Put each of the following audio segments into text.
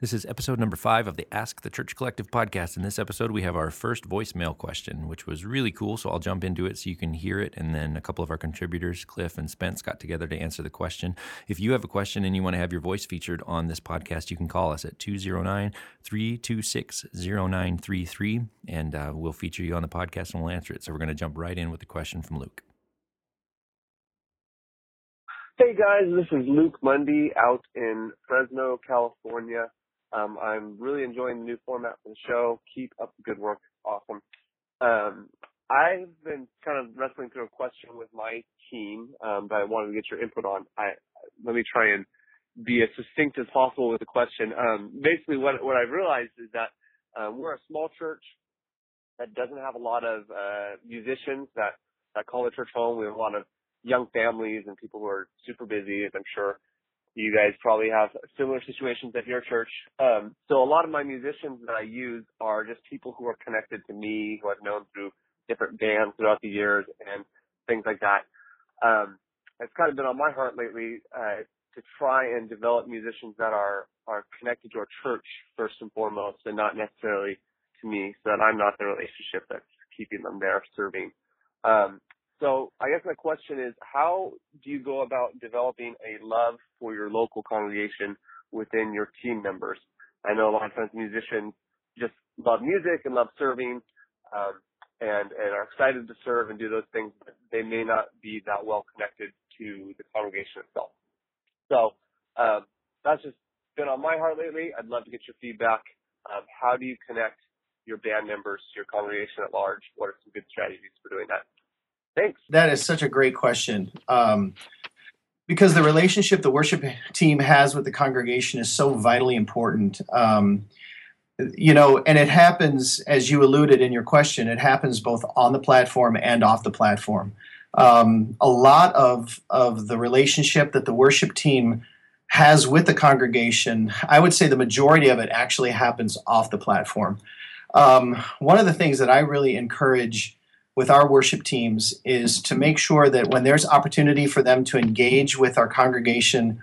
This is episode number five of the Ask the Church Collective podcast. In this episode, we have our first voicemail question, which was really cool. So I'll jump into it so you can hear it. And then a couple of our contributors, Cliff and Spence, got together to answer the question. If you have a question and you want to have your voice featured on this podcast, you can call us at 209 326 0933 and uh, we'll feature you on the podcast and we'll answer it. So we're going to jump right in with the question from Luke. Hey guys, this is Luke Mundy out in Fresno, California. Um, I'm really enjoying the new format for the show. Keep up the good work. Awesome. Um, I've been kind of wrestling through a question with my team um, that I wanted to get your input on. I let me try and be as succinct as possible with the question. Um, basically, what what I've realized is that um, we're a small church that doesn't have a lot of uh, musicians that that call the church home. We have a lot of young families and people who are super busy, as I'm sure you guys probably have similar situations at your church. Um, so a lot of my musicians that I use are just people who are connected to me, who I've known through different bands throughout the years and things like that. Um, it's kind of been on my heart lately uh, to try and develop musicians that are are connected to our church first and foremost, and not necessarily to me, so that I'm not the relationship that's keeping them there serving. Um, so I guess my question is, how do you go about developing a love for your local congregation within your team members? I know a lot of times musicians just love music and love serving, um, and and are excited to serve and do those things, but they may not be that well connected to the congregation itself. So um, that's just been on my heart lately. I'd love to get your feedback. Um, how do you connect your band members to your congregation at large? What are some good strategies for doing that? Thanks. That is such a great question. Um, because the relationship the worship team has with the congregation is so vitally important. Um, you know, and it happens, as you alluded in your question, it happens both on the platform and off the platform. Um, a lot of, of the relationship that the worship team has with the congregation, I would say the majority of it actually happens off the platform. Um, one of the things that I really encourage with our worship teams is to make sure that when there's opportunity for them to engage with our congregation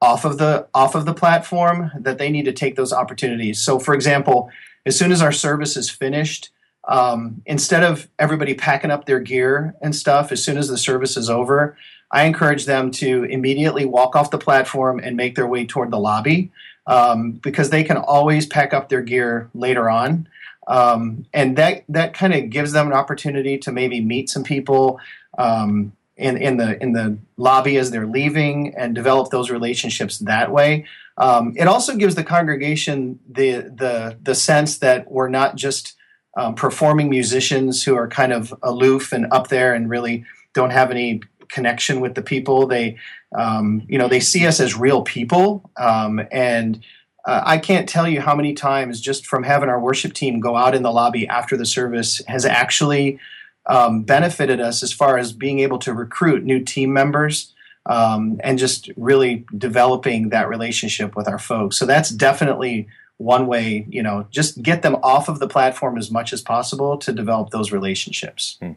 off of the off of the platform that they need to take those opportunities. So for example as soon as our service is finished um, instead of everybody packing up their gear and stuff as soon as the service is over i encourage them to immediately walk off the platform and make their way toward the lobby um, because they can always pack up their gear later on um, and that that kind of gives them an opportunity to maybe meet some people um, in in the in the lobby as they're leaving and develop those relationships that way. Um, it also gives the congregation the the the sense that we're not just um, performing musicians who are kind of aloof and up there and really don't have any connection with the people. They um, you know they see us as real people um, and uh, I can't tell you how many times just from having our worship team go out in the lobby after the service has actually um, benefited us as far as being able to recruit new team members um, and just really developing that relationship with our folks. So that's definitely one way, you know, just get them off of the platform as much as possible to develop those relationships. Hmm.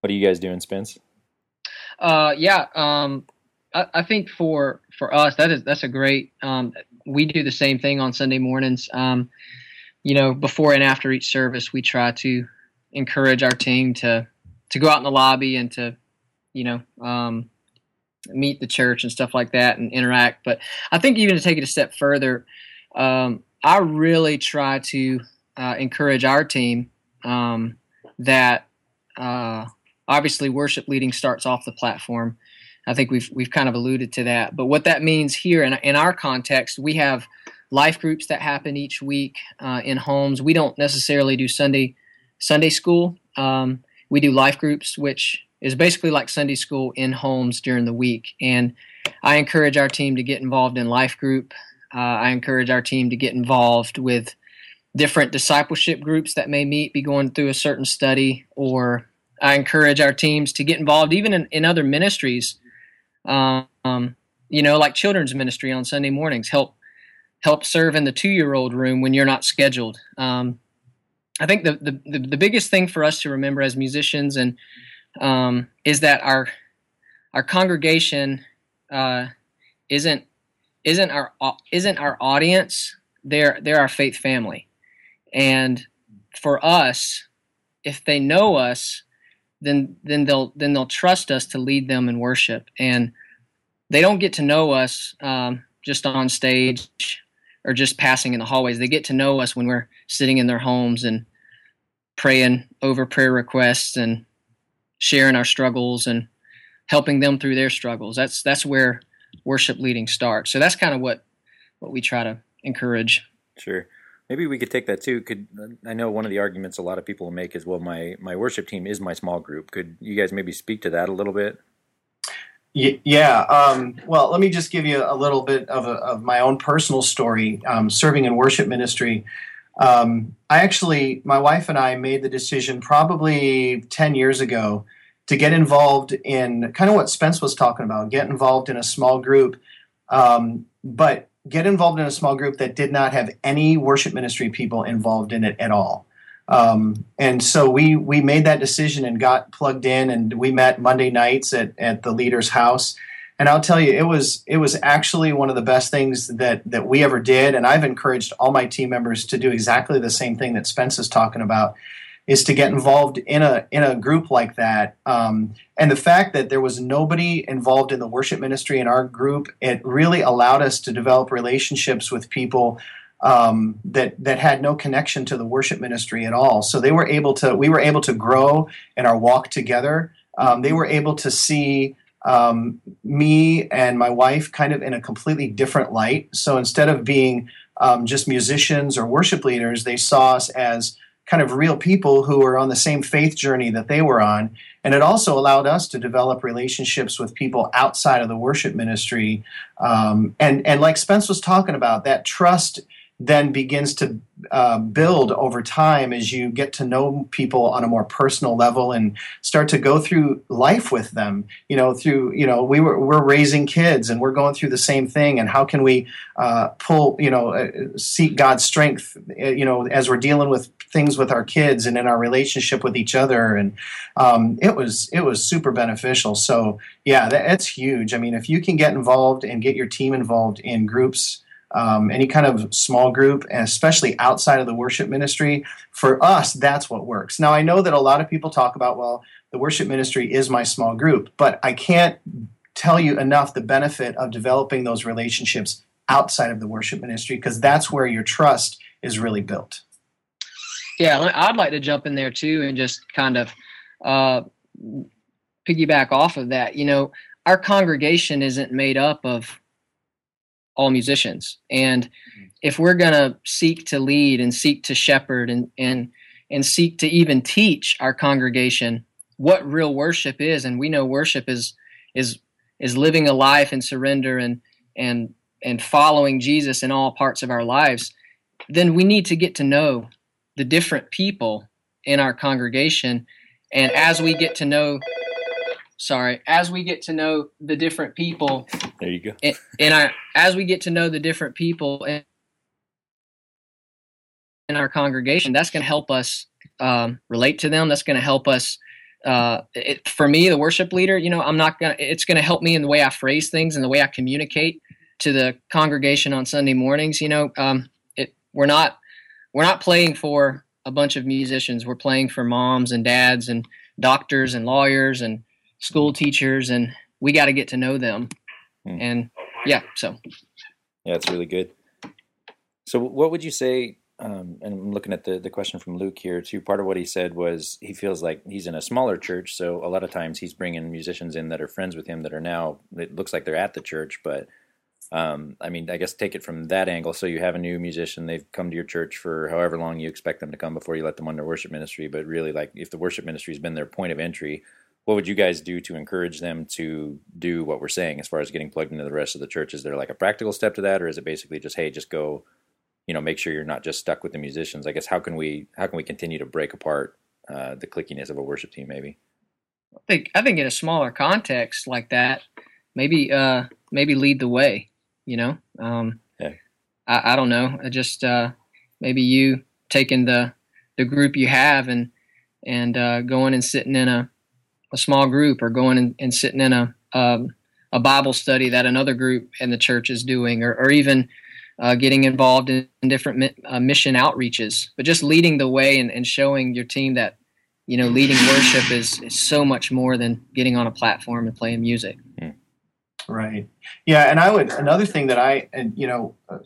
What are you guys doing, Spence? Uh, yeah, um, I, I, think for for us that is that's a great um, we do the same thing on Sunday mornings. Um, you know, before and after each service, we try to encourage our team to to go out in the lobby and to, you know, um, meet the church and stuff like that and interact. But I think even to take it a step further, um, I really try to uh, encourage our team um, that uh, obviously worship leading starts off the platform. I think we've we've kind of alluded to that. But what that means here in in our context, we have life groups that happen each week uh, in homes. We don't necessarily do Sunday Sunday school. Um, we do life groups, which is basically like Sunday school in homes during the week. And I encourage our team to get involved in life group. Uh, I encourage our team to get involved with different discipleship groups that may meet, be going through a certain study, or I encourage our teams to get involved even in, in other ministries um, you know, like children's ministry on Sunday mornings. Help help serve in the two year old room when you're not scheduled. Um, I think the, the the biggest thing for us to remember as musicians and um, is that our our congregation uh, isn't isn't our isn't our audience. They're they're our faith family, and for us, if they know us, then then they'll then they'll trust us to lead them in worship, and they don't get to know us um, just on stage or just passing in the hallways. They get to know us when we're sitting in their homes and praying over prayer requests and sharing our struggles and helping them through their struggles. That's that's where worship leading starts. So that's kind of what what we try to encourage. Sure. Maybe we could take that too. Could I know one of the arguments a lot of people make is, well, my my worship team is my small group. Could you guys maybe speak to that a little bit? Yeah. Um, well, let me just give you a little bit of, a, of my own personal story. Um, serving in worship ministry, um, I actually, my wife and I made the decision probably ten years ago to get involved in kind of what Spence was talking about. Get involved in a small group, um, but get involved in a small group that did not have any worship ministry people involved in it at all. Um, and so we we made that decision and got plugged in, and we met Monday nights at at the leader's house. And I'll tell you, it was it was actually one of the best things that that we ever did. And I've encouraged all my team members to do exactly the same thing that Spence is talking about is to get involved in a in a group like that. Um, and the fact that there was nobody involved in the worship ministry in our group, it really allowed us to develop relationships with people um, that that had no connection to the worship ministry at all. So they were able to we were able to grow in our walk together. Um, they were able to see um, me and my wife kind of in a completely different light. So instead of being um, just musicians or worship leaders, they saw us as kind of real people who were on the same faith journey that they were on. And it also allowed us to develop relationships with people outside of the worship ministry. Um, and, and like Spence was talking about, that trust then begins to uh, build over time as you get to know people on a more personal level and start to go through life with them. You know, through you know we were we're raising kids and we're going through the same thing. And how can we uh, pull you know uh, seek God's strength? Uh, you know, as we're dealing with things with our kids and in our relationship with each other. And um, it was it was super beneficial. So yeah, that, that's huge. I mean, if you can get involved and get your team involved in groups um, any kind of small group, and especially outside of the worship ministry, for us, that's what works. Now, I know that a lot of people talk about, well, the worship ministry is my small group, but I can't tell you enough the benefit of developing those relationships outside of the worship ministry because that's where your trust is really built. Yeah, I'd like to jump in there too and just kind of uh, piggyback off of that. You know, our congregation isn't made up of all musicians. And if we're going to seek to lead and seek to shepherd and, and, and seek to even teach our congregation what real worship is, and we know worship is, is, is living a life in surrender and, and, and following Jesus in all parts of our lives, then we need to get to know the different people in our congregation. And as we get to know sorry, as we get to know the different people. There you go. and, and I, as we get to know the different people in, our congregation, that's going to help us um, relate to them. That's going to help us. Uh, it, for me, the worship leader, you know, I'm not gonna. It's going to help me in the way I phrase things and the way I communicate to the congregation on Sunday mornings. You know, um, it, we're not we're not playing for a bunch of musicians. We're playing for moms and dads and doctors and lawyers and school teachers, and we got to get to know them. Hmm. And yeah, so yeah, it's really good. So, what would you say? Um, and I'm looking at the, the question from Luke here too. Part of what he said was he feels like he's in a smaller church, so a lot of times he's bringing musicians in that are friends with him that are now it looks like they're at the church, but um, I mean, I guess take it from that angle. So you have a new musician, they've come to your church for however long you expect them to come before you let them under worship ministry. But really, like if the worship ministry has been their point of entry, what would you guys do to encourage them to do what we're saying as far as getting plugged into the rest of the church? Is there like a practical step to that, or is it basically just hey, just go, you know, make sure you're not just stuck with the musicians? I guess how can we how can we continue to break apart uh, the clickiness of a worship team? Maybe. I think I think in a smaller context like that, maybe uh, maybe lead the way. You know, um, yeah. I, I don't know. I just uh, maybe you taking the the group you have and and uh, going and sitting in a a small group or going and, and sitting in a um, a Bible study that another group in the church is doing, or, or even uh, getting involved in, in different mi- uh, mission outreaches. But just leading the way and, and showing your team that you know leading worship is, is so much more than getting on a platform and playing music. Hmm. Right. Yeah, and I would another thing that I and you know. Uh,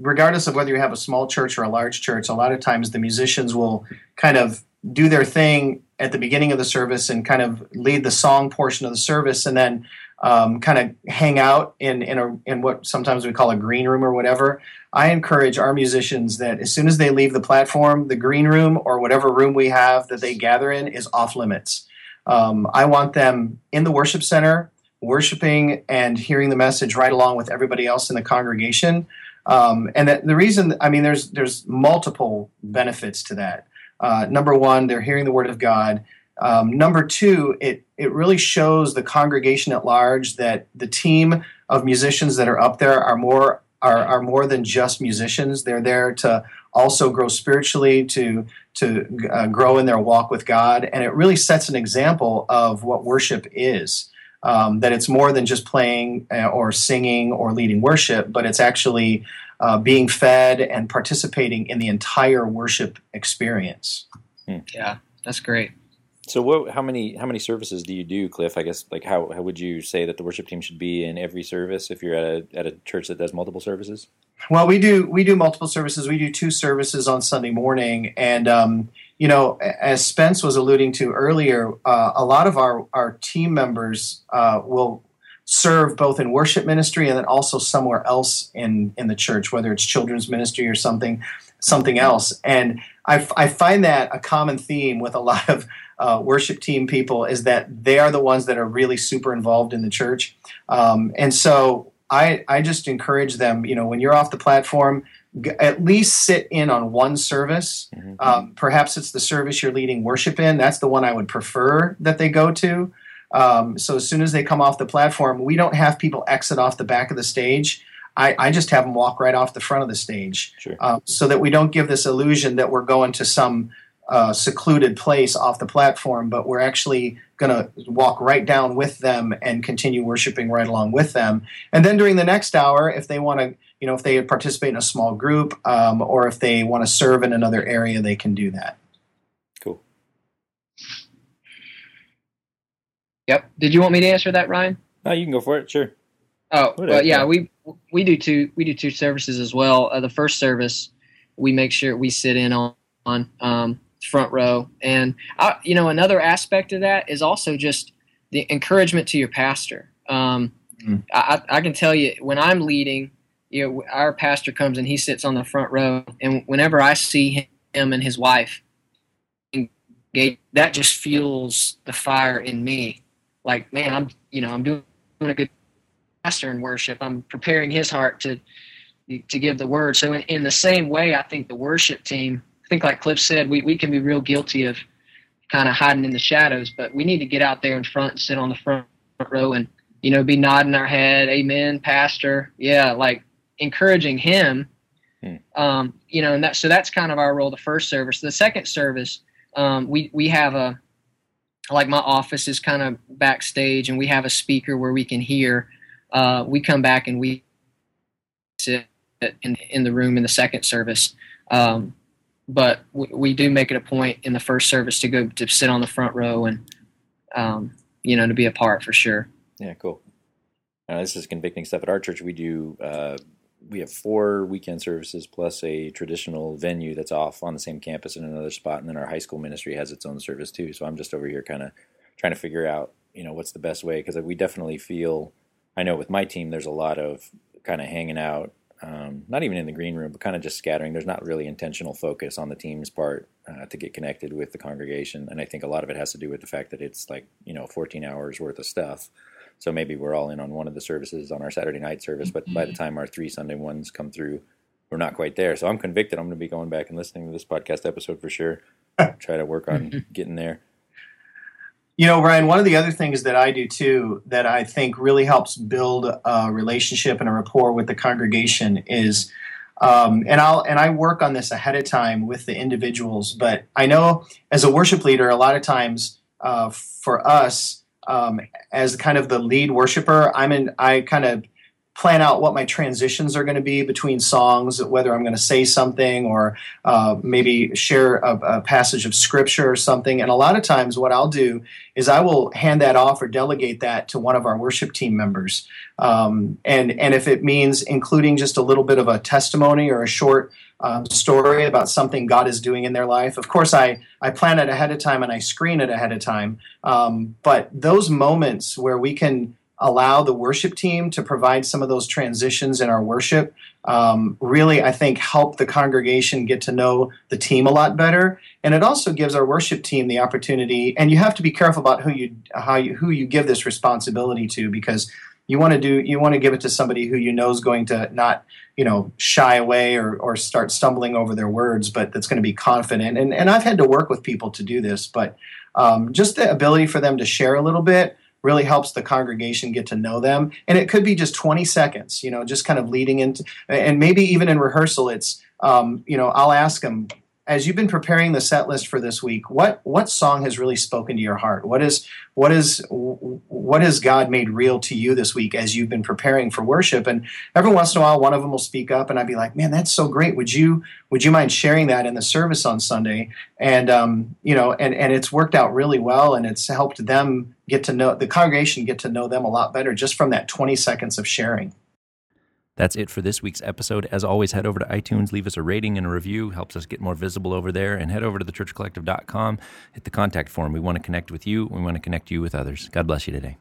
regardless of whether you have a small church or a large church, a lot of times the musicians will kind of do their thing at the beginning of the service and kind of lead the song portion of the service, and then um, kind of hang out in in, a, in what sometimes we call a green room or whatever. I encourage our musicians that as soon as they leave the platform, the green room or whatever room we have that they gather in is off limits. Um, I want them in the worship center, worshiping and hearing the message right along with everybody else in the congregation. Um, and the reason, I mean, there's there's multiple benefits to that. Uh, number one, they're hearing the word of God. Um, number two, it it really shows the congregation at large that the team of musicians that are up there are more are, are more than just musicians. They're there to also grow spiritually, to to uh, grow in their walk with God, and it really sets an example of what worship is. Um, that it's more than just playing uh, or singing or leading worship, but it's actually uh, being fed and participating in the entire worship experience. Hmm. Yeah, that's great. So, what? How many? How many services do you do, Cliff? I guess like how how would you say that the worship team should be in every service if you're at a at a church that does multiple services? Well, we do we do multiple services. We do two services on Sunday morning, and um, you know, as Spence was alluding to earlier, uh, a lot of our our team members uh, will serve both in worship ministry and then also somewhere else in in the church, whether it's children's ministry or something something else. And I, I find that a common theme with a lot of uh, worship team people is that they are the ones that are really super involved in the church. Um, and so I I just encourage them. You know, when you're off the platform. G- at least sit in on one service. Mm-hmm. Um, perhaps it's the service you're leading worship in. That's the one I would prefer that they go to. Um, so as soon as they come off the platform, we don't have people exit off the back of the stage. I, I just have them walk right off the front of the stage, sure. um, so that we don't give this illusion that we're going to some uh, secluded place off the platform, but we're actually going to walk right down with them and continue worshiping right along with them. And then during the next hour, if they want to, you know, if they participate in a small group um, or if they want to serve in another area, they can do that. Yep. Did you want me to answer that, Ryan? No, you can go for it. Sure. Oh, well, yeah, we we do two we do two services as well. Uh, the first service, we make sure we sit in on on um, front row, and I, you know another aspect of that is also just the encouragement to your pastor. Um, mm-hmm. I, I can tell you when I'm leading, you know, our pastor comes and he sits on the front row, and whenever I see him and his wife engage, that just fuels the fire in me like, man, I'm you know I'm doing a good pastor in worship. I'm preparing his heart to to give the word. So in, in the same way, I think the worship team, I think like Cliff said, we, we can be real guilty of kind of hiding in the shadows, but we need to get out there in front and sit on the front row and, you know, be nodding our head, amen, pastor. Yeah, like encouraging him. Hmm. Um, you know, and that so that's kind of our role, the first service. The second service, um, we we have a like my office is kind of backstage and we have a speaker where we can hear uh, we come back and we sit in, in the room in the second service. Um, but we, we, do make it a point in the first service to go to sit on the front row and um, you know to be a part for sure. Yeah cool. Uh, this is convicting stuff at our church. We do uh, we have four weekend services plus a traditional venue that's off on the same campus in another spot, and then our high school ministry has its own service too. So I'm just over here kind of trying to figure out, you know, what's the best way because we definitely feel. I know with my team, there's a lot of kind of hanging out, um, not even in the green room, but kind of just scattering. There's not really intentional focus on the team's part uh, to get connected with the congregation, and I think a lot of it has to do with the fact that it's like you know 14 hours worth of stuff so maybe we're all in on one of the services on our Saturday night service, but by the time our three Sunday ones come through, we're not quite there. So I'm convicted. I'm going to be going back and listening to this podcast episode for sure. Try to work on getting there. You know, Ryan, one of the other things that I do too that I think really helps build a relationship and a rapport with the congregation is, um, and I'll and I work on this ahead of time with the individuals. But I know as a worship leader, a lot of times uh, for us, um, as kind of the lead worshiper, I'm in. I kind of plan out what my transitions are going to be between songs, whether I'm going to say something or uh, maybe share a, a, passage of scripture or something. And a lot of times, what I'll do is I will hand that off or delegate that to one of our worship team members. Um, and and if it means including just a little bit of a testimony or a short um, story about something God is doing in their life. Of course, I, I plan it ahead of time and I screen it ahead of time. Um, but those moments where we can allow the worship team to provide some of those transitions in our worship um, really i think help the congregation get to know the team a lot better. And it also gives our worship team the opportunity and you have to be careful about who you how you who you give this responsibility to because you want to do you want to give it to somebody who you know is going to not you know shy away or, or start stumbling over their words but that's going to be confident. And, and i've had to work with people to do this but um, just the ability for them to share a little bit really helps the congregation get to know them. And it could be just 20 seconds, you know, just kind of leading into, and maybe even in rehearsal, it's, um, you know, I'll ask them, as you've been preparing the set list for this week, what what song has really spoken to your heart? What is what is what has God made real to you this week as you've been preparing for worship? And every once in a while, one of them will speak up, and I'd be like, "Man, that's so great! Would you would you mind sharing that in the service on Sunday?" And um, you know, and and it's worked out really well, and it's helped them get to know the congregation get to know them a lot better just from that twenty seconds of sharing. That's it for this week's episode. As always, head over to iTunes, leave us a rating and a review, helps us get more visible over there, and head over to thechurchcollective.com, hit the contact form. We want to connect with you, we want to connect you with others. God bless you today.